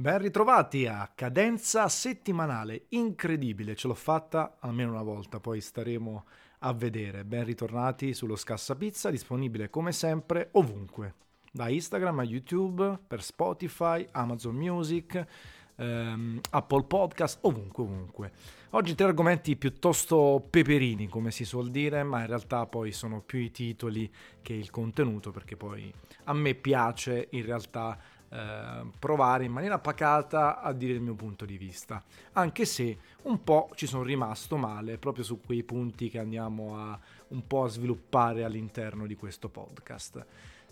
Ben ritrovati a cadenza settimanale, incredibile, ce l'ho fatta almeno una volta, poi staremo a vedere. Ben ritornati sullo Scassa Pizza, disponibile come sempre ovunque, da Instagram a YouTube, per Spotify, Amazon Music, ehm, Apple Podcast, ovunque, ovunque. Oggi tre argomenti piuttosto peperini, come si suol dire, ma in realtà poi sono più i titoli che il contenuto, perché poi a me piace in realtà eh, provare in maniera pacata a dire il mio punto di vista, anche se un po' ci sono rimasto male proprio su quei punti che andiamo a un po' a sviluppare all'interno di questo podcast.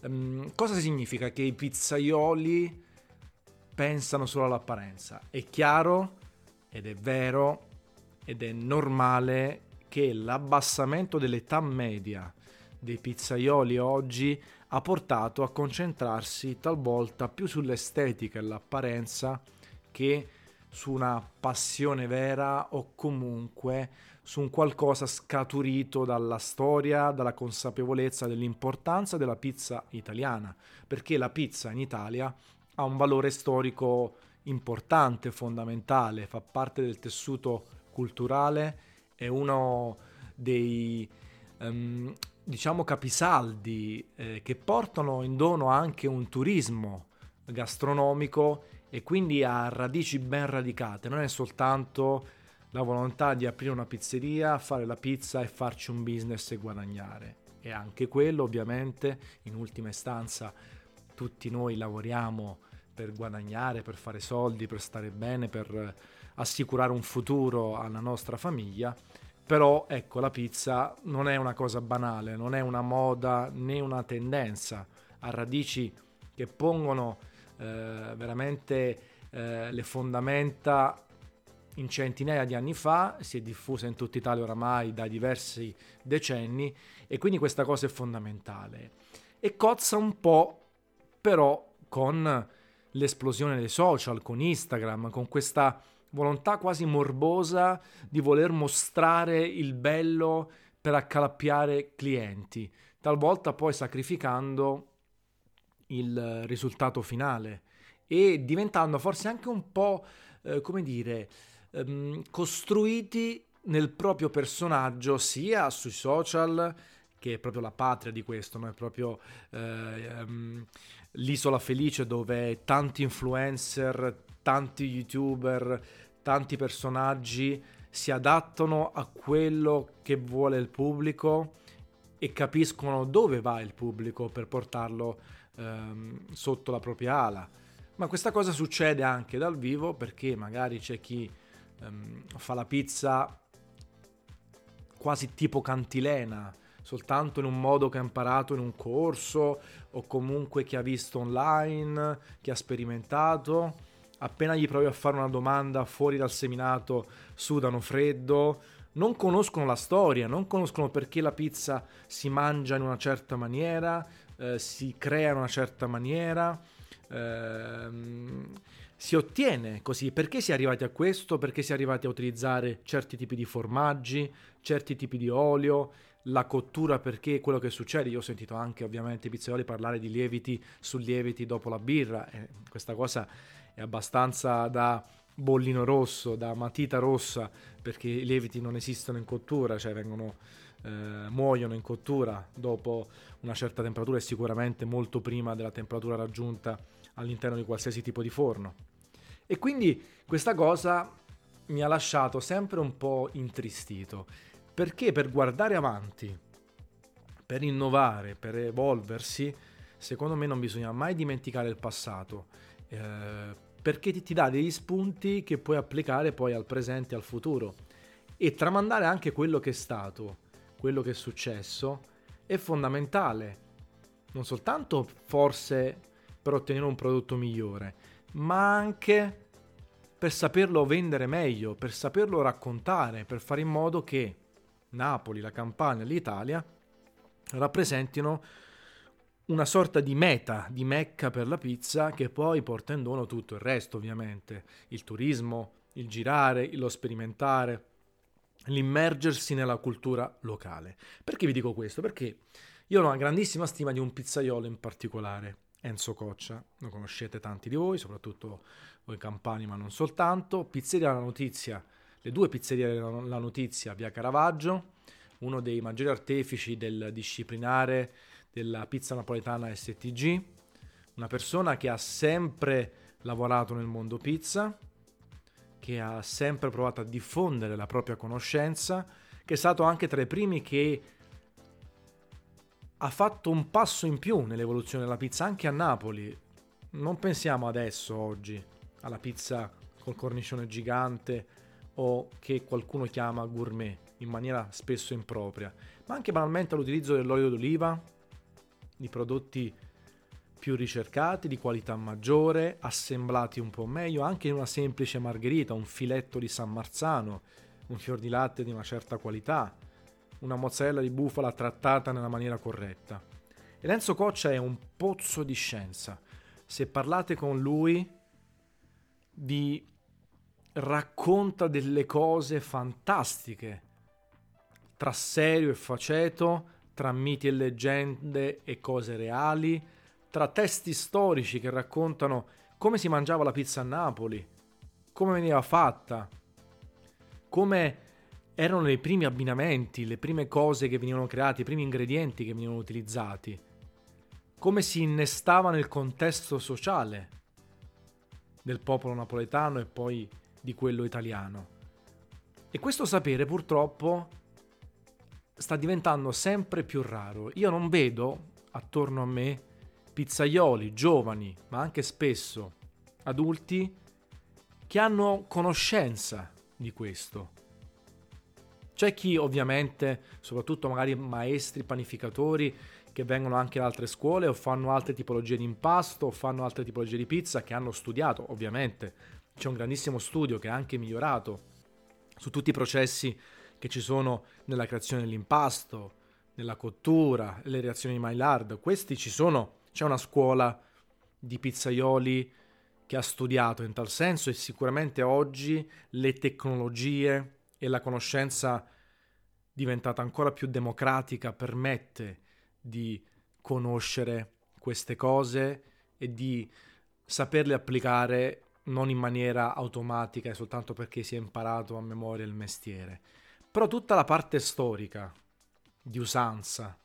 Um, cosa significa che i pizzaioli pensano solo all'apparenza? È chiaro ed è vero ed è normale che l'abbassamento dell'età media dei pizzaioli oggi ha portato a concentrarsi talvolta più sull'estetica e l'apparenza che su una passione vera o comunque su un qualcosa scaturito dalla storia, dalla consapevolezza dell'importanza della pizza italiana, perché la pizza in Italia ha un valore storico importante, fondamentale, fa parte del tessuto culturale, è uno dei um, diciamo capisaldi eh, che portano in dono anche un turismo gastronomico e quindi ha radici ben radicate, non è soltanto la volontà di aprire una pizzeria, fare la pizza e farci un business e guadagnare. E anche quello ovviamente, in ultima istanza, tutti noi lavoriamo per guadagnare, per fare soldi, per stare bene, per assicurare un futuro alla nostra famiglia, però ecco, la pizza non è una cosa banale, non è una moda né una tendenza, ha radici che pongono eh, veramente eh, le fondamenta in centinaia di anni fa, si è diffusa in tutta Italia oramai da diversi decenni e quindi questa cosa è fondamentale. E cozza un po' però con l'esplosione dei social, con Instagram, con questa volontà quasi morbosa di voler mostrare il bello per accalappiare clienti, talvolta poi sacrificando il risultato finale e diventando forse anche un po', eh, come dire, ehm, costruiti nel proprio personaggio, sia sui social, che è proprio la patria di questo, no? è proprio eh, ehm, l'isola felice dove tanti influencer, tanti youtuber, tanti personaggi si adattano a quello che vuole il pubblico e capiscono dove va il pubblico per portarlo ehm, sotto la propria ala. Ma questa cosa succede anche dal vivo perché magari c'è chi ehm, fa la pizza quasi tipo cantilena, soltanto in un modo che ha imparato in un corso o comunque che ha visto online, che ha sperimentato appena gli provi a fare una domanda fuori dal seminato sudano freddo, non conoscono la storia, non conoscono perché la pizza si mangia in una certa maniera, eh, si crea in una certa maniera, ehm, si ottiene così. Perché si è arrivati a questo? Perché si è arrivati a utilizzare certi tipi di formaggi, certi tipi di olio, la cottura perché quello che succede, io ho sentito anche ovviamente i pizzaioli parlare di lieviti su lieviti dopo la birra, e questa cosa è abbastanza da bollino rosso, da matita rossa, perché i lieviti non esistono in cottura, cioè vengono, eh, muoiono in cottura dopo una certa temperatura e sicuramente molto prima della temperatura raggiunta all'interno di qualsiasi tipo di forno. E quindi questa cosa mi ha lasciato sempre un po' intristito, perché per guardare avanti, per innovare, per evolversi, secondo me non bisogna mai dimenticare il passato. Eh, perché ti, ti dà degli spunti che puoi applicare poi al presente e al futuro e tramandare anche quello che è stato, quello che è successo, è fondamentale. Non soltanto forse per ottenere un prodotto migliore, ma anche per saperlo vendere meglio, per saperlo raccontare, per fare in modo che Napoli, la Campania, l'Italia rappresentino una sorta di meta, di mecca per la pizza che poi porta in dono tutto il resto ovviamente, il turismo, il girare, lo sperimentare, l'immergersi nella cultura locale. Perché vi dico questo? Perché io ho una grandissima stima di un pizzaiolo in particolare, Enzo Coccia, lo conoscete tanti di voi, soprattutto voi campani, ma non soltanto. Pizzeria La Notizia, le due pizzerie La Notizia, via Caravaggio, uno dei maggiori artefici del disciplinare della pizza napoletana STG, una persona che ha sempre lavorato nel mondo pizza, che ha sempre provato a diffondere la propria conoscenza, che è stato anche tra i primi che ha fatto un passo in più nell'evoluzione della pizza anche a Napoli. Non pensiamo adesso, oggi, alla pizza col cornicione gigante o che qualcuno chiama gourmet in maniera spesso impropria, ma anche banalmente all'utilizzo dell'olio d'oliva, di prodotti più ricercati, di qualità maggiore, assemblati un po' meglio, anche in una semplice margherita, un filetto di San Marzano, un fior di latte di una certa qualità, una mozzarella di bufala trattata nella maniera corretta. E Lenzo Coccia è un pozzo di scienza. Se parlate con lui, vi racconta delle cose fantastiche, tra serio e faceto, tra miti e leggende e cose reali, tra testi storici che raccontano come si mangiava la pizza a Napoli, come veniva fatta, come erano i primi abbinamenti, le prime cose che venivano create, i primi ingredienti che venivano utilizzati, come si innestava nel contesto sociale del popolo napoletano e poi di quello italiano. E questo sapere purtroppo sta diventando sempre più raro. Io non vedo attorno a me pizzaioli giovani, ma anche spesso adulti, che hanno conoscenza di questo. C'è chi ovviamente, soprattutto magari maestri panificatori, che vengono anche da altre scuole o fanno altre tipologie di impasto o fanno altre tipologie di pizza che hanno studiato, ovviamente. C'è un grandissimo studio che ha anche migliorato su tutti i processi che ci sono nella creazione dell'impasto, nella cottura, le reazioni di Maillard. Questi ci sono, c'è una scuola di pizzaioli che ha studiato in tal senso e sicuramente oggi le tecnologie e la conoscenza diventata ancora più democratica permette di conoscere queste cose e di saperle applicare non in maniera automatica e soltanto perché si è imparato a memoria il mestiere. Però tutta la parte storica di usanza,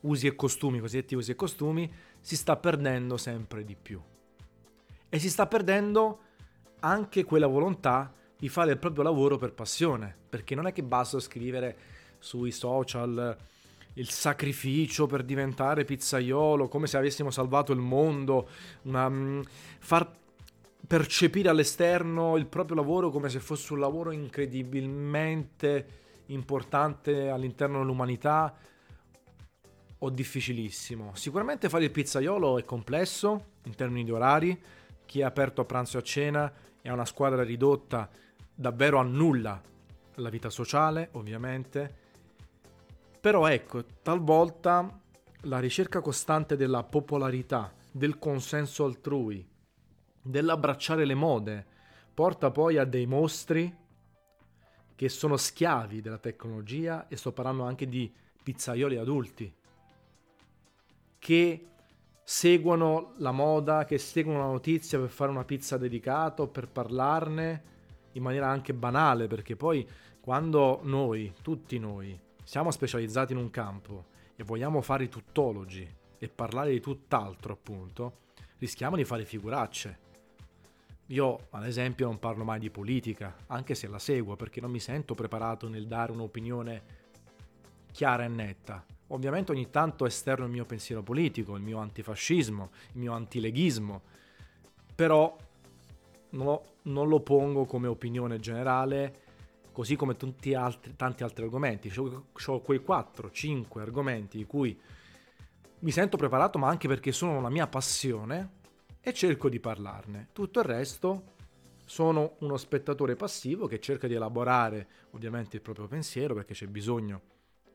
usi e costumi, cosiddetti usi e costumi, si sta perdendo sempre di più. E si sta perdendo anche quella volontà di fare il proprio lavoro per passione, perché non è che basta scrivere sui social il sacrificio per diventare pizzaiolo, come se avessimo salvato il mondo, una, mm, far percepire all'esterno il proprio lavoro come se fosse un lavoro incredibilmente importante all'interno dell'umanità o difficilissimo. Sicuramente fare il pizzaiolo è complesso in termini di orari, chi è aperto a pranzo e a cena è una squadra ridotta davvero annulla la vita sociale, ovviamente. Però ecco, talvolta la ricerca costante della popolarità, del consenso altrui, dell'abbracciare le mode, porta poi a dei mostri che sono schiavi della tecnologia e sto parlando anche di pizzaioli adulti che seguono la moda, che seguono la notizia per fare una pizza dedicata o per parlarne in maniera anche banale, perché poi quando noi, tutti noi, siamo specializzati in un campo e vogliamo fare i tuttologi e parlare di tutt'altro, appunto, rischiamo di fare figuracce. Io, ad esempio, non parlo mai di politica, anche se la seguo, perché non mi sento preparato nel dare un'opinione chiara e netta. Ovviamente ogni tanto esterno il mio pensiero politico, il mio antifascismo, il mio antileghismo, però non lo, non lo pongo come opinione generale, così come altri, tanti altri argomenti. Ho quei 4-5 argomenti di cui mi sento preparato, ma anche perché sono la mia passione e cerco di parlarne. Tutto il resto sono uno spettatore passivo che cerca di elaborare ovviamente il proprio pensiero perché c'è bisogno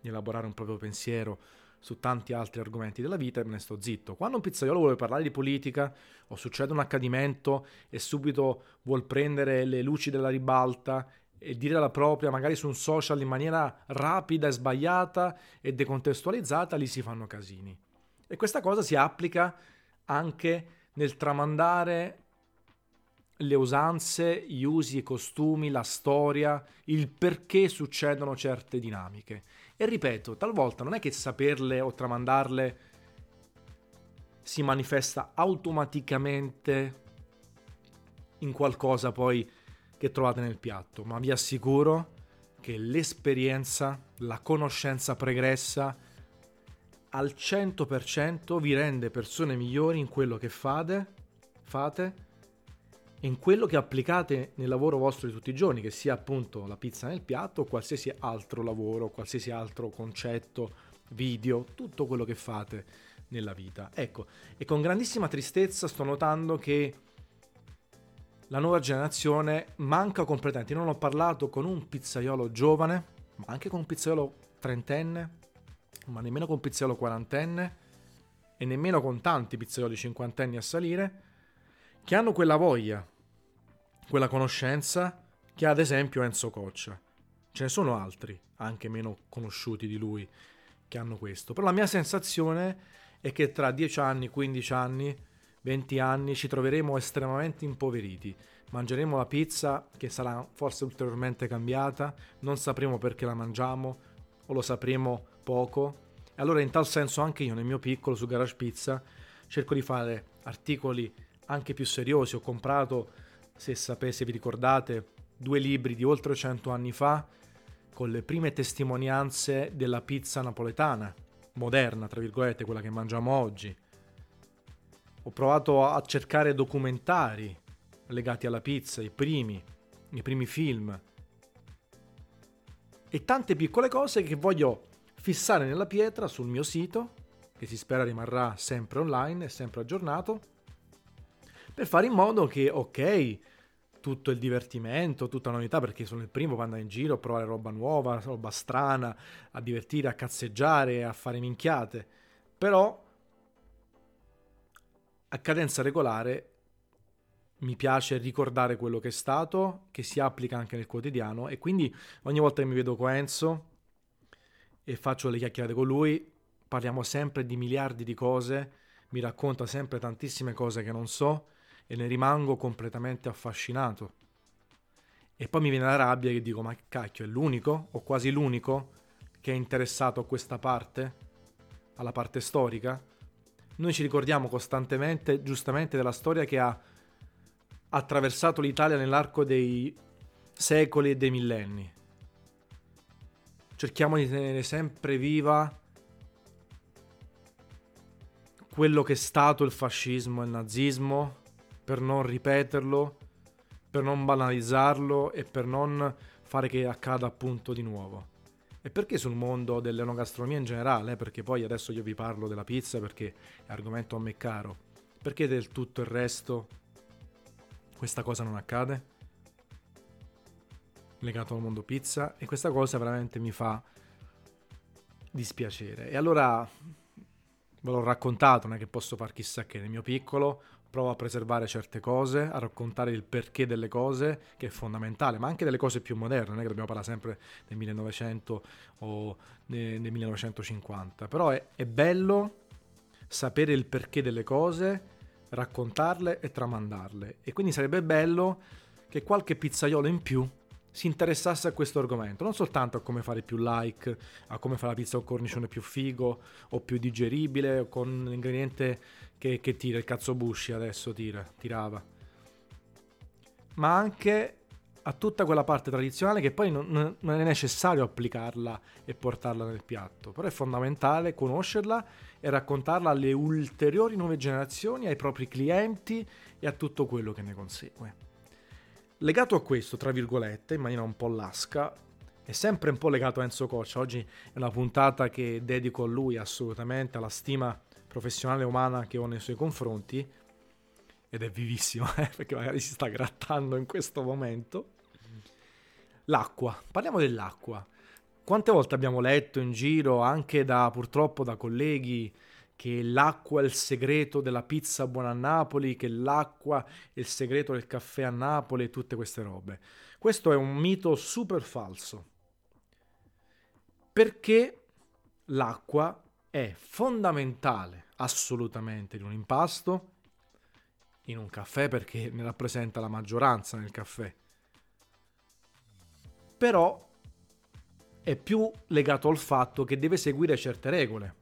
di elaborare un proprio pensiero su tanti altri argomenti della vita e me ne sto zitto. Quando un pizzaiolo vuole parlare di politica o succede un accadimento e subito vuol prendere le luci della ribalta e dire la propria magari su un social in maniera rapida e sbagliata e decontestualizzata, lì si fanno casini. E questa cosa si applica anche nel tramandare le usanze, gli usi, i costumi, la storia, il perché succedono certe dinamiche. E ripeto, talvolta non è che saperle o tramandarle si manifesta automaticamente in qualcosa poi che trovate nel piatto, ma vi assicuro che l'esperienza, la conoscenza pregressa al 100% vi rende persone migliori in quello che fate, fate e in quello che applicate nel lavoro vostro di tutti i giorni, che sia appunto la pizza nel piatto o qualsiasi altro lavoro, qualsiasi altro concetto, video, tutto quello che fate nella vita. Ecco, e con grandissima tristezza sto notando che la nuova generazione manca completamente. Non ho parlato con un pizzaiolo giovane, ma anche con un pizzaiolo trentenne, ma nemmeno con un pizzaiolo quarantenne e nemmeno con tanti pizzaioli cinquantenni a salire, che hanno quella voglia, quella conoscenza che ha ad esempio Enzo Coccia. Ce ne sono altri, anche meno conosciuti di lui, che hanno questo. Però la mia sensazione è che tra 10 anni, 15 anni 20 anni ci troveremo estremamente impoveriti. Mangeremo la pizza che sarà forse ulteriormente cambiata, non sapremo perché la mangiamo o lo sapremo poco. E allora in tal senso anche io nel mio piccolo su Garage Pizza cerco di fare articoli anche più seriosi. Ho comprato, se sapete, vi ricordate, due libri di oltre 100 anni fa con le prime testimonianze della pizza napoletana, moderna, tra virgolette, quella che mangiamo oggi ho provato a cercare documentari legati alla pizza, i primi, i primi film. E tante piccole cose che voglio fissare nella pietra sul mio sito, che si spera rimarrà sempre online e sempre aggiornato, per fare in modo che, ok, tutto il divertimento, tutta la novità, perché sono il primo per andare in giro a provare roba nuova, roba strana, a divertire, a cazzeggiare, a fare minchiate, però a cadenza regolare mi piace ricordare quello che è stato, che si applica anche nel quotidiano e quindi ogni volta che mi vedo con Enzo e faccio le chiacchierate con lui, parliamo sempre di miliardi di cose, mi racconta sempre tantissime cose che non so e ne rimango completamente affascinato. E poi mi viene la rabbia che dico, ma cacchio, è l'unico o quasi l'unico che è interessato a questa parte, alla parte storica? Noi ci ricordiamo costantemente, giustamente, della storia che ha attraversato l'Italia nell'arco dei secoli e dei millenni. Cerchiamo di tenere sempre viva quello che è stato il fascismo e il nazismo per non ripeterlo, per non banalizzarlo e per non fare che accada appunto di nuovo. E perché sul mondo dell'enogastronomia in generale? Perché poi adesso io vi parlo della pizza perché è argomento a me caro. Perché del tutto il resto questa cosa non accade? Legato al mondo pizza e questa cosa veramente mi fa dispiacere. E allora ve l'ho raccontato, non è che posso far chissà che nel mio piccolo provo a preservare certe cose, a raccontare il perché delle cose, che è fondamentale, ma anche delle cose più moderne, non è che dobbiamo parlare sempre del 1900 o del 1950, però è, è bello sapere il perché delle cose, raccontarle e tramandarle. E quindi sarebbe bello che qualche pizzaiolo in più si interessasse a questo argomento, non soltanto a come fare più like, a come fare la pizza con cornicione più figo o più digeribile, o con l'ingrediente che, che tira, il cazzo Bushi adesso tira, tirava, ma anche a tutta quella parte tradizionale che poi non, non, è necessario applicarla e portarla nel piatto, però è fondamentale conoscerla e raccontarla alle ulteriori nuove generazioni, ai propri clienti e a tutto quello che ne consegue. Legato a questo, tra virgolette, in maniera un po' lasca, è sempre un po' legato a Enzo Coccia. Oggi è una puntata che dedico a lui assolutamente, alla stima professionale umana che ho nei suoi confronti. Ed è vivissimo, eh, perché magari si sta grattando in questo momento. L'acqua, parliamo dell'acqua. Quante volte abbiamo letto in giro, anche da purtroppo da colleghi che l'acqua è il segreto della pizza buona a Napoli, che l'acqua è il segreto del caffè a Napoli e tutte queste robe. Questo è un mito super falso. Perché l'acqua è fondamentale assolutamente in un impasto, in un caffè perché ne rappresenta la maggioranza nel caffè. Però è più legato al fatto che deve seguire certe regole.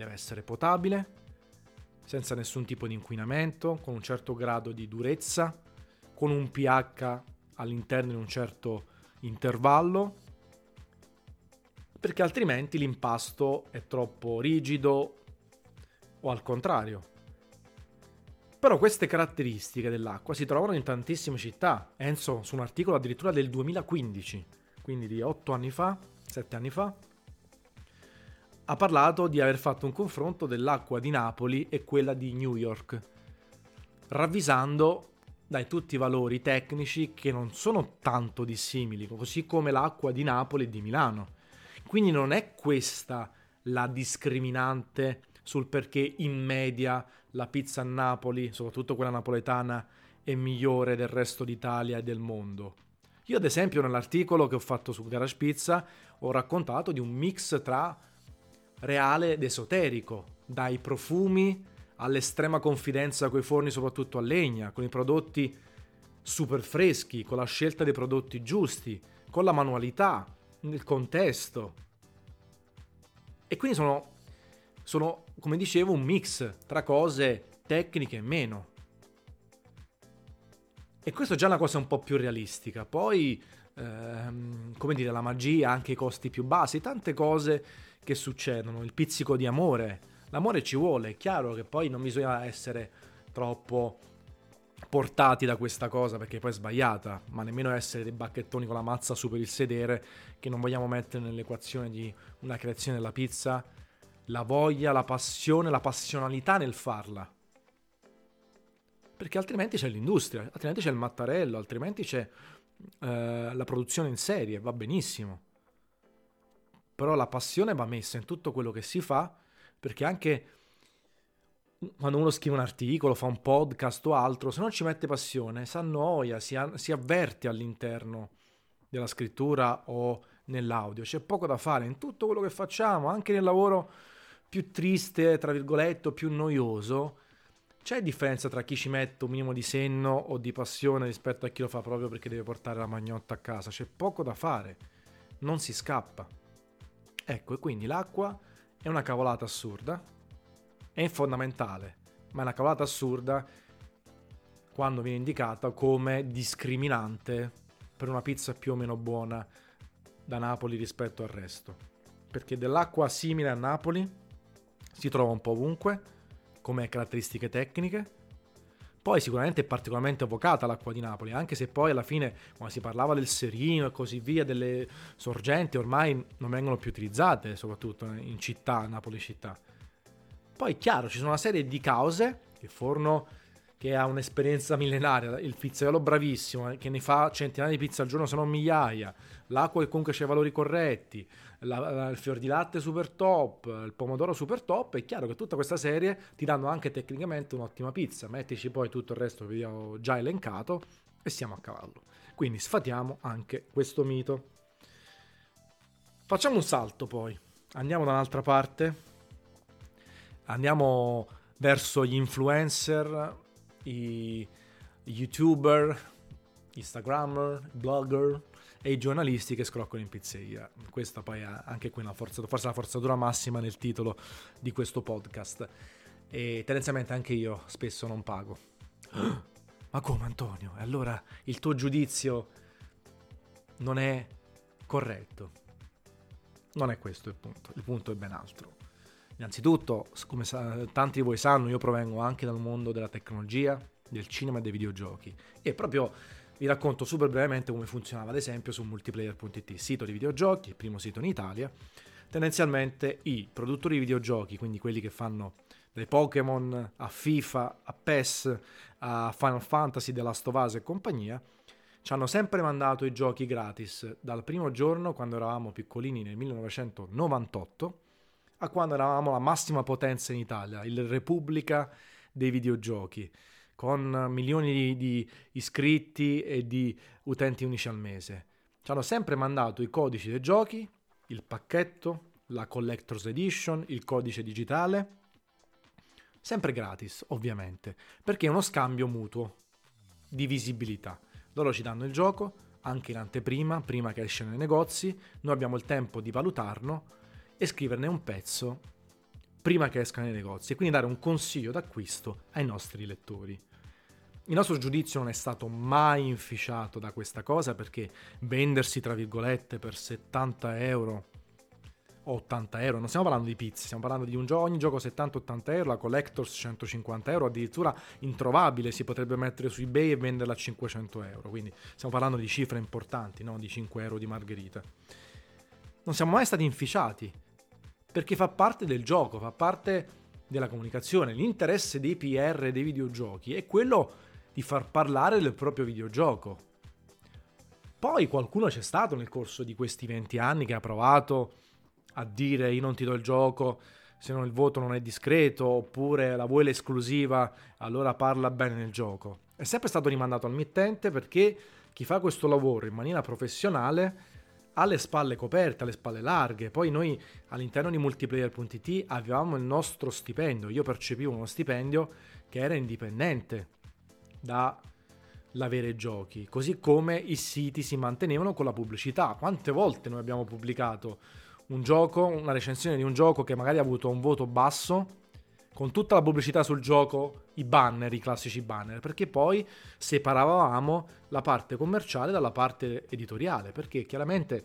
Deve essere potabile, senza nessun tipo di inquinamento, con un certo grado di durezza, con un pH all'interno di un certo intervallo, perché altrimenti l'impasto è troppo rigido o al contrario. Però queste caratteristiche dell'acqua si trovano in tantissime città. Enzo, su un articolo addirittura del 2015, quindi di 8 anni fa, 7 anni fa, ha parlato di aver fatto un confronto dell'acqua di Napoli e quella di New York, ravvisando dai tutti i valori tecnici che non sono tanto dissimili, così come l'acqua di Napoli e di Milano. Quindi non è questa la discriminante sul perché in media la pizza a Napoli, soprattutto quella napoletana, è migliore del resto d'Italia e del mondo. Io ad esempio nell'articolo che ho fatto su Garage Pizza ho raccontato di un mix tra reale ed esoterico, dai profumi all'estrema confidenza con i forni soprattutto a legna, con i prodotti super freschi, con la scelta dei prodotti giusti, con la manualità, il contesto. E quindi sono, sono, come dicevo, un mix tra cose tecniche e meno. E questo è già una cosa un po' più realistica. Poi, ehm, come dire, la magia, anche i costi più bassi, tante cose che succedono, il pizzico di amore. L'amore ci vuole, è chiaro che poi non bisogna essere troppo portati da questa cosa perché poi è sbagliata, ma nemmeno essere dei bacchettoni con la mazza su per il sedere che non vogliamo mettere nell'equazione di una creazione della pizza, la voglia, la passione, la passionalità nel farla. Perché altrimenti c'è l'industria, altrimenti c'è il mattarello, altrimenti c'è eh, la produzione in serie, va benissimo però la passione va messa in tutto quello che si fa, perché anche quando uno scrive un articolo, fa un podcast o altro, se non ci mette passione, si annoia, si, a- si avverte all'interno della scrittura o nell'audio. C'è poco da fare in tutto quello che facciamo, anche nel lavoro più triste, tra virgolette, più noioso. C'è differenza tra chi ci mette un minimo di senno o di passione rispetto a chi lo fa proprio perché deve portare la magnotta a casa. C'è poco da fare, non si scappa. Ecco, e quindi l'acqua è una cavolata assurda, è fondamentale, ma è una cavolata assurda quando viene indicata come discriminante per una pizza più o meno buona da Napoli rispetto al resto. Perché dell'acqua simile a Napoli si trova un po' ovunque, come caratteristiche tecniche, poi sicuramente è particolarmente evocata l'acqua di Napoli, anche se poi alla fine quando si parlava del serino e così via, delle sorgenti ormai non vengono più utilizzate, soprattutto in città, Napoli città. Poi chiaro, ci sono una serie di cause, il forno che ha un'esperienza millenaria, il pizzaiolo bravissimo, eh, che ne fa centinaia di pizze al giorno se non migliaia, l'acqua che comunque c'è valori corretti, la, la, il fior di latte super top, il pomodoro super top, è chiaro che tutta questa serie ti danno anche tecnicamente un'ottima pizza, mettici poi tutto il resto che vi ho già elencato e siamo a cavallo. Quindi sfatiamo anche questo mito. Facciamo un salto poi, andiamo da un'altra parte, andiamo verso gli influencer i youtuber, instagrammer, blogger e i giornalisti che scroccano in pizzeria. Questa poi è anche qui una forza, forse la forzatura massima nel titolo di questo podcast. E tendenzialmente anche io spesso non pago. Ma come Antonio? E allora il tuo giudizio non è corretto. Non è questo il punto, il punto è ben altro. Innanzitutto, come sa, tanti di voi sanno, io provengo anche dal mondo della tecnologia, del cinema e dei videogiochi e proprio vi racconto super brevemente come funzionava ad esempio su multiplayer.it, sito di videogiochi, il primo sito in Italia. Tendenzialmente i produttori di videogiochi, quindi quelli che fanno dai Pokémon a FIFA, a PES, a Final Fantasy, The Last of Us e compagnia, ci hanno sempre mandato i giochi gratis dal primo giorno quando eravamo piccolini nel 1998 a quando eravamo la massima potenza in Italia, il Repubblica dei videogiochi, con milioni di, di iscritti e di utenti unici al mese. Ci hanno sempre mandato i codici dei giochi, il pacchetto, la Collector's Edition, il codice digitale, sempre gratis ovviamente, perché è uno scambio mutuo di visibilità. Loro ci danno il gioco, anche in anteprima, prima che esce nei negozi, noi abbiamo il tempo di valutarlo e scriverne un pezzo prima che esca nei negozi e quindi dare un consiglio d'acquisto ai nostri lettori. Il nostro giudizio non è stato mai inficiato da questa cosa perché vendersi, tra virgolette, per 70 euro o 80 euro, non stiamo parlando di pizze, stiamo parlando di un gioco, ogni gioco 70-80 euro, la Collectors 150 euro, addirittura introvabile, si potrebbe mettere su eBay e venderla a 500 euro, quindi stiamo parlando di cifre importanti, non di 5 euro di margherita. Non siamo mai stati inficiati, perché fa parte del gioco, fa parte della comunicazione. L'interesse dei PR dei videogiochi è quello di far parlare del proprio videogioco. Poi qualcuno c'è stato nel corso di questi 20 anni che ha provato a dire io non ti do il gioco se non il voto non è discreto oppure la vuoi l'esclusiva allora parla bene nel gioco. È sempre stato rimandato al mittente perché chi fa questo lavoro in maniera professionale ha le spalle coperte, ha le spalle larghe. Poi noi all'interno di multiplayer.it avevamo il nostro stipendio, io percepivo uno stipendio che era indipendente dall'avere giochi, così come i siti si mantenevano con la pubblicità. Quante volte noi abbiamo pubblicato un gioco, una recensione di un gioco che magari ha avuto un voto basso, con tutta la pubblicità sul gioco, i banner, i classici banner, perché poi separavamo la parte commerciale dalla parte editoriale, perché chiaramente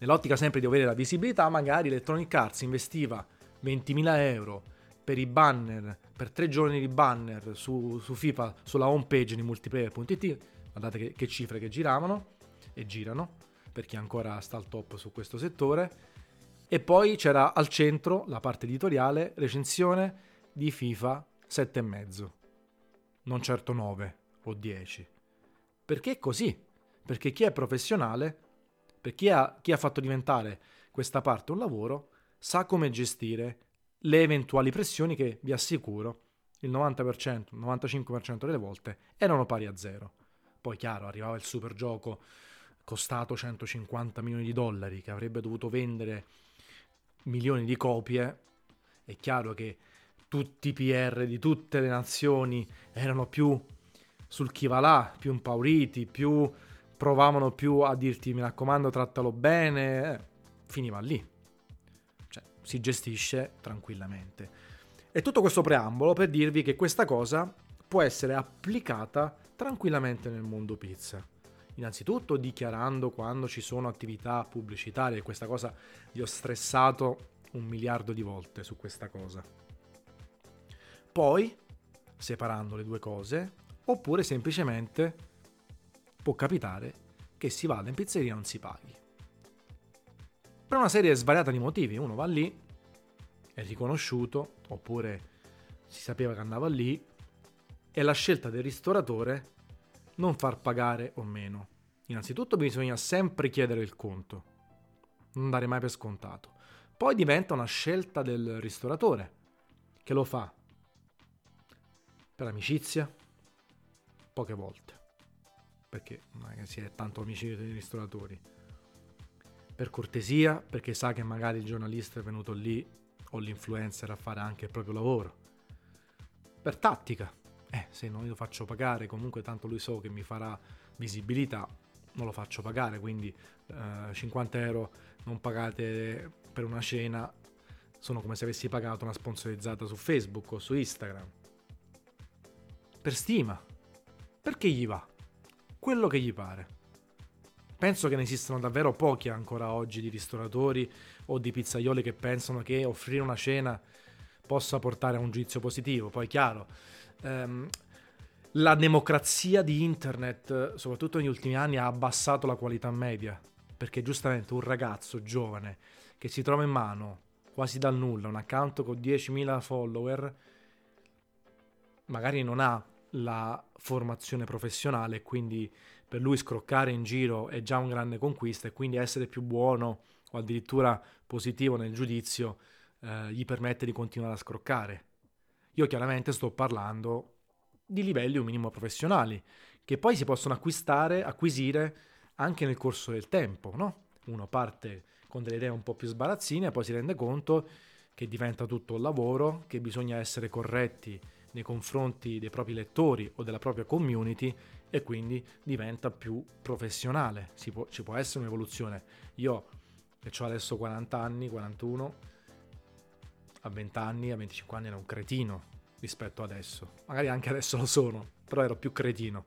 nell'ottica sempre di avere la visibilità, magari Electronic Arts investiva 20.000 euro per i banner, per tre giorni di banner su, su FIFA, sulla home page di multiplayer.it, guardate che, che cifre che giravano e girano, per chi ancora sta al top su questo settore. E poi c'era al centro la parte editoriale, recensione di FIFA 7,5, non certo 9 o 10. Perché così? Perché chi è professionale, per chi ha, chi ha fatto diventare questa parte un lavoro, sa come gestire le eventuali pressioni che vi assicuro il 90%, il 95% delle volte erano pari a zero. Poi chiaro, arrivava il super gioco costato 150 milioni di dollari che avrebbe dovuto vendere milioni di copie. È chiaro che tutti i PR di tutte le nazioni erano più sul chi va là, più impauriti, più provavano più a dirti mi raccomando trattalo bene, eh, finiva lì si gestisce tranquillamente. E tutto questo preambolo per dirvi che questa cosa può essere applicata tranquillamente nel mondo pizza. Innanzitutto dichiarando quando ci sono attività pubblicitarie, questa cosa vi ho stressato un miliardo di volte su questa cosa. Poi separando le due cose, oppure semplicemente può capitare che si vada in pizzeria e non si paghi per una serie svariata di motivi. Uno va lì, è riconosciuto, oppure si sapeva che andava lì, e la scelta del ristoratore non far pagare o meno. Innanzitutto bisogna sempre chiedere il conto, non dare mai per scontato. Poi diventa una scelta del ristoratore, che lo fa per amicizia, poche volte, perché che si è tanto amici dei ristoratori per cortesia, perché sa che magari il giornalista è venuto lì o l'influencer a fare anche il proprio lavoro. Per tattica, eh, se non lo faccio pagare, comunque tanto lui so che mi farà visibilità, non lo faccio pagare, quindi eh, 50 euro non pagate per una cena sono come se avessi pagato una sponsorizzata su Facebook o su Instagram. Per stima. Perché gli va? Quello che gli pare. Penso che ne esistano davvero pochi ancora oggi di ristoratori o di pizzaioli che pensano che offrire una cena possa portare a un giudizio positivo. Poi, chiaro, ehm, la democrazia di internet, soprattutto negli ultimi anni, ha abbassato la qualità media. Perché giustamente un ragazzo giovane che si trova in mano quasi dal nulla un account con 10.000 follower, magari non ha la formazione professionale, quindi per lui scroccare in giro è già un grande conquista e quindi essere più buono o addirittura positivo nel giudizio eh, gli permette di continuare a scroccare. Io chiaramente sto parlando di livelli un minimo professionali, che poi si possono acquistare, acquisire anche nel corso del tempo, no? Uno parte con delle idee un po' più sbarazzine, poi si rende conto che diventa tutto un lavoro, che bisogna essere corretti nei confronti dei propri lettori o della propria community e quindi diventa più professionale. Può, ci può essere un'evoluzione. Io che ho adesso 40 anni, 41, a 20 anni, a 25 anni ero un cretino rispetto adesso. Magari anche adesso lo sono, però ero più cretino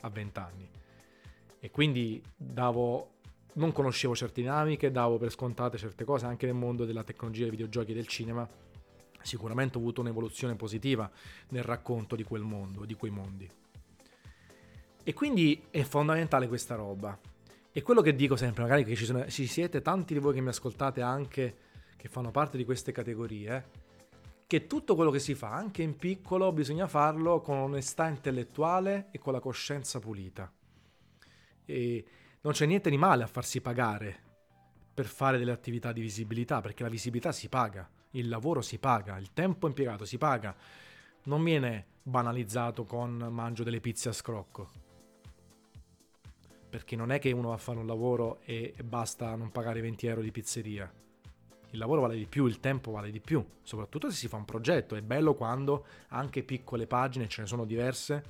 a 20 anni. E quindi davo non conoscevo certe dinamiche, davo per scontate certe cose anche nel mondo della tecnologia, dei videogiochi e del cinema. Sicuramente ho avuto un'evoluzione positiva nel racconto di quel mondo, di quei mondi. E quindi è fondamentale questa roba. E quello che dico sempre, magari che ci, sono, ci siete tanti di voi che mi ascoltate anche, che fanno parte di queste categorie, che tutto quello che si fa, anche in piccolo, bisogna farlo con onestà intellettuale e con la coscienza pulita. E non c'è niente di male a farsi pagare per fare delle attività di visibilità, perché la visibilità si paga, il lavoro si paga, il tempo impiegato si paga, non viene banalizzato con mangio delle pizze a scrocco. Perché non è che uno va a fare un lavoro e basta non pagare 20 euro di pizzeria. Il lavoro vale di più, il tempo vale di più, soprattutto se si fa un progetto. È bello quando anche piccole pagine, ce ne sono diverse,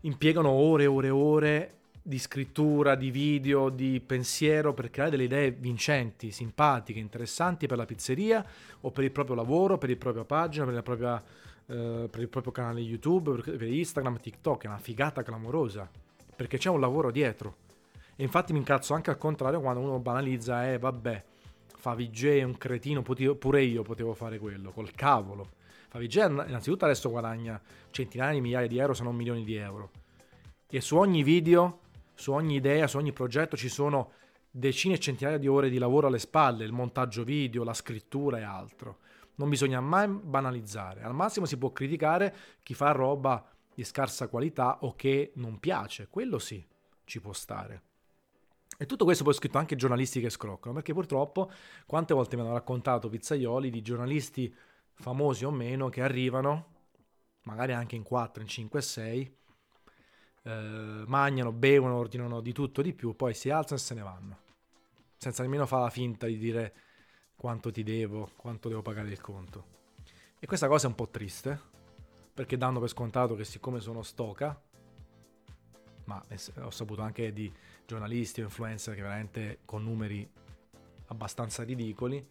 impiegano ore e ore e ore di scrittura, di video, di pensiero per creare delle idee vincenti, simpatiche, interessanti per la pizzeria o per il proprio lavoro, per la propria pagina, per, propria, eh, per il proprio canale YouTube, per, per Instagram, TikTok. È una figata clamorosa perché c'è un lavoro dietro. E infatti mi incazzo anche al contrario quando uno banalizza, eh vabbè, fa VJ è un cretino, pure io potevo fare quello, col cavolo. Fa VJ innanzitutto adesso guadagna centinaia di migliaia di euro, se non milioni di euro. E su ogni video su ogni idea, su ogni progetto ci sono decine e centinaia di ore di lavoro alle spalle, il montaggio video, la scrittura e altro. Non bisogna mai banalizzare. Al massimo si può criticare chi fa roba di scarsa qualità o che non piace. Quello sì, ci può stare. E tutto questo poi è scritto anche giornalisti che scroccano, perché purtroppo quante volte mi hanno raccontato pizzaioli di giornalisti famosi o meno che arrivano, magari anche in 4, in 5, 6, eh, mangiano, bevono, ordinano di tutto di più, poi si alzano e se ne vanno. Senza nemmeno fare la finta di dire quanto ti devo, quanto devo pagare il conto. E questa cosa è un po' triste, perché danno per scontato che siccome sono stoca, ma ho saputo anche di giornalisti o influencer che veramente con numeri abbastanza ridicoli,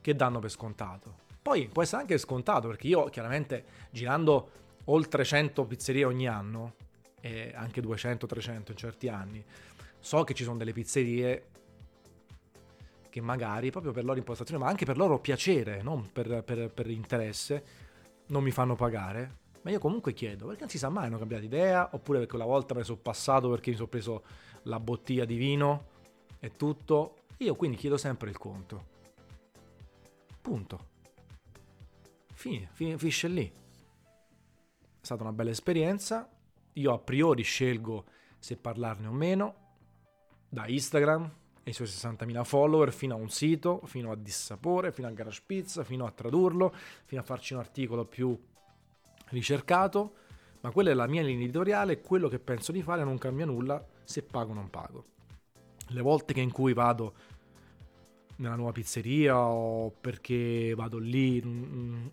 che danno per scontato. Poi può essere anche scontato, perché io chiaramente girando oltre 100 pizzerie ogni anno, e anche 200-300 in certi anni. So che ci sono delle pizzerie che magari proprio per loro impostazione, ma anche per loro piacere, non per, per, per interesse, non mi fanno pagare. Ma io comunque chiedo, perché non si sa mai, hanno cambiato idea, oppure perché una volta me ne sono passato perché mi sono preso la bottiglia di vino e tutto. Io quindi chiedo sempre il conto. Punto. Fine, finisce lì. È stata una bella esperienza, io a priori scelgo se parlarne o meno, da Instagram e i suoi 60.000 follower fino a un sito, fino a Dissapore, fino a Garage Pizza, fino a tradurlo, fino a farci un articolo più ricercato, ma quella è la mia linea editoriale, quello che penso di fare non cambia nulla se pago o non pago. Le volte che in cui vado nella nuova pizzeria o perché vado lì mm,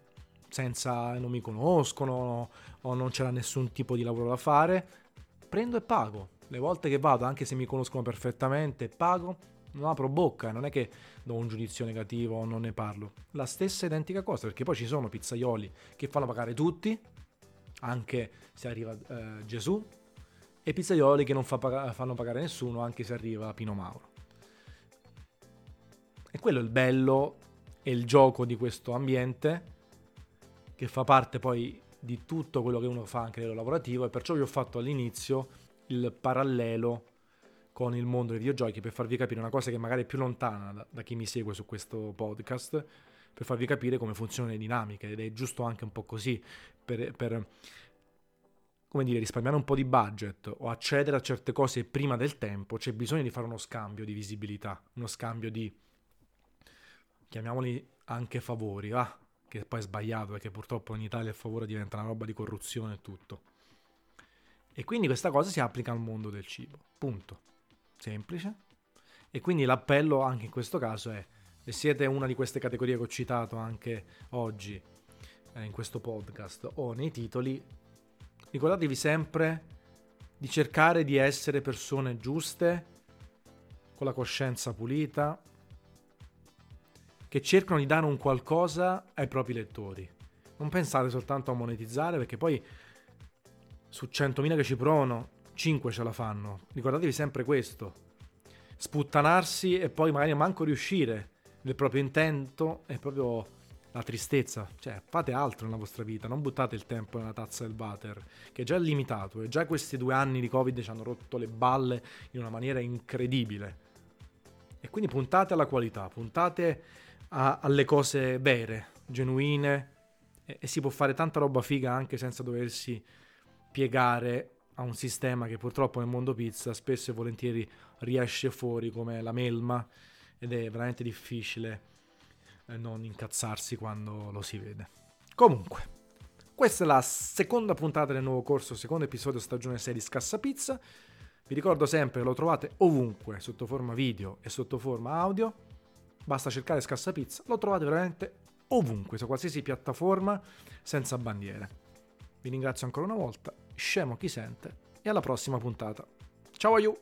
senza non mi conoscono o non c'era nessun tipo di lavoro da fare, prendo e pago. Le volte che vado, anche se mi conoscono perfettamente, pago, non apro bocca, non è che do un giudizio negativo o non ne parlo. La stessa identica cosa, perché poi ci sono pizzaioli che fanno pagare tutti, anche se arriva eh, Gesù, e pizzaioli che non fa pag- fanno pagare nessuno, anche se arriva Pino Mauro. E quello è il bello e il gioco di questo ambiente che fa parte poi di tutto quello che uno fa anche a livello lavorativo e perciò vi ho fatto all'inizio il parallelo con il mondo dei videogiochi per farvi capire una cosa che magari è più lontana da, da chi mi segue su questo podcast, per farvi capire come funzionano le dinamiche ed è giusto anche un po' così per, per come dire, risparmiare un po' di budget o accedere a certe cose prima del tempo, c'è bisogno di fare uno scambio di visibilità, uno scambio di, chiamiamoli anche favori, ah, che poi è sbagliato perché purtroppo in Italia il favore diventa una roba di corruzione e tutto. E quindi questa cosa si applica al mondo del cibo, punto. Semplice. E quindi l'appello anche in questo caso è, se siete una di queste categorie che ho citato anche oggi eh, in questo podcast o nei titoli, ricordatevi sempre di cercare di essere persone giuste, con la coscienza pulita, che cercano di dare un qualcosa ai propri lettori. Non pensate soltanto a monetizzare perché poi su 100.000 che ci provano, 5 ce la fanno. Ricordatevi sempre questo. Sputtanarsi e poi magari manco riuscire nel proprio intento è proprio la tristezza. Cioè, fate altro nella vostra vita, non buttate il tempo nella tazza del water, che già è limitato e già questi due anni di Covid ci hanno rotto le balle in una maniera incredibile. E quindi puntate alla qualità, puntate a, alle cose vere, genuine e, e si può fare tanta roba figa anche senza doversi piegare a un sistema che purtroppo nel mondo pizza spesso e volentieri riesce fuori come la melma ed è veramente difficile eh, non incazzarsi quando lo si vede. Comunque, questa è la seconda puntata del nuovo corso, secondo episodio stagione 6 di Scassa Pizza. Vi ricordo sempre che lo trovate ovunque, sotto forma video e sotto forma audio. Basta cercare Scassa Pizza, lo trovate veramente ovunque, su qualsiasi piattaforma, senza bandiere. Vi ringrazio ancora una volta, scemo chi sente, e alla prossima puntata. Ciao a you!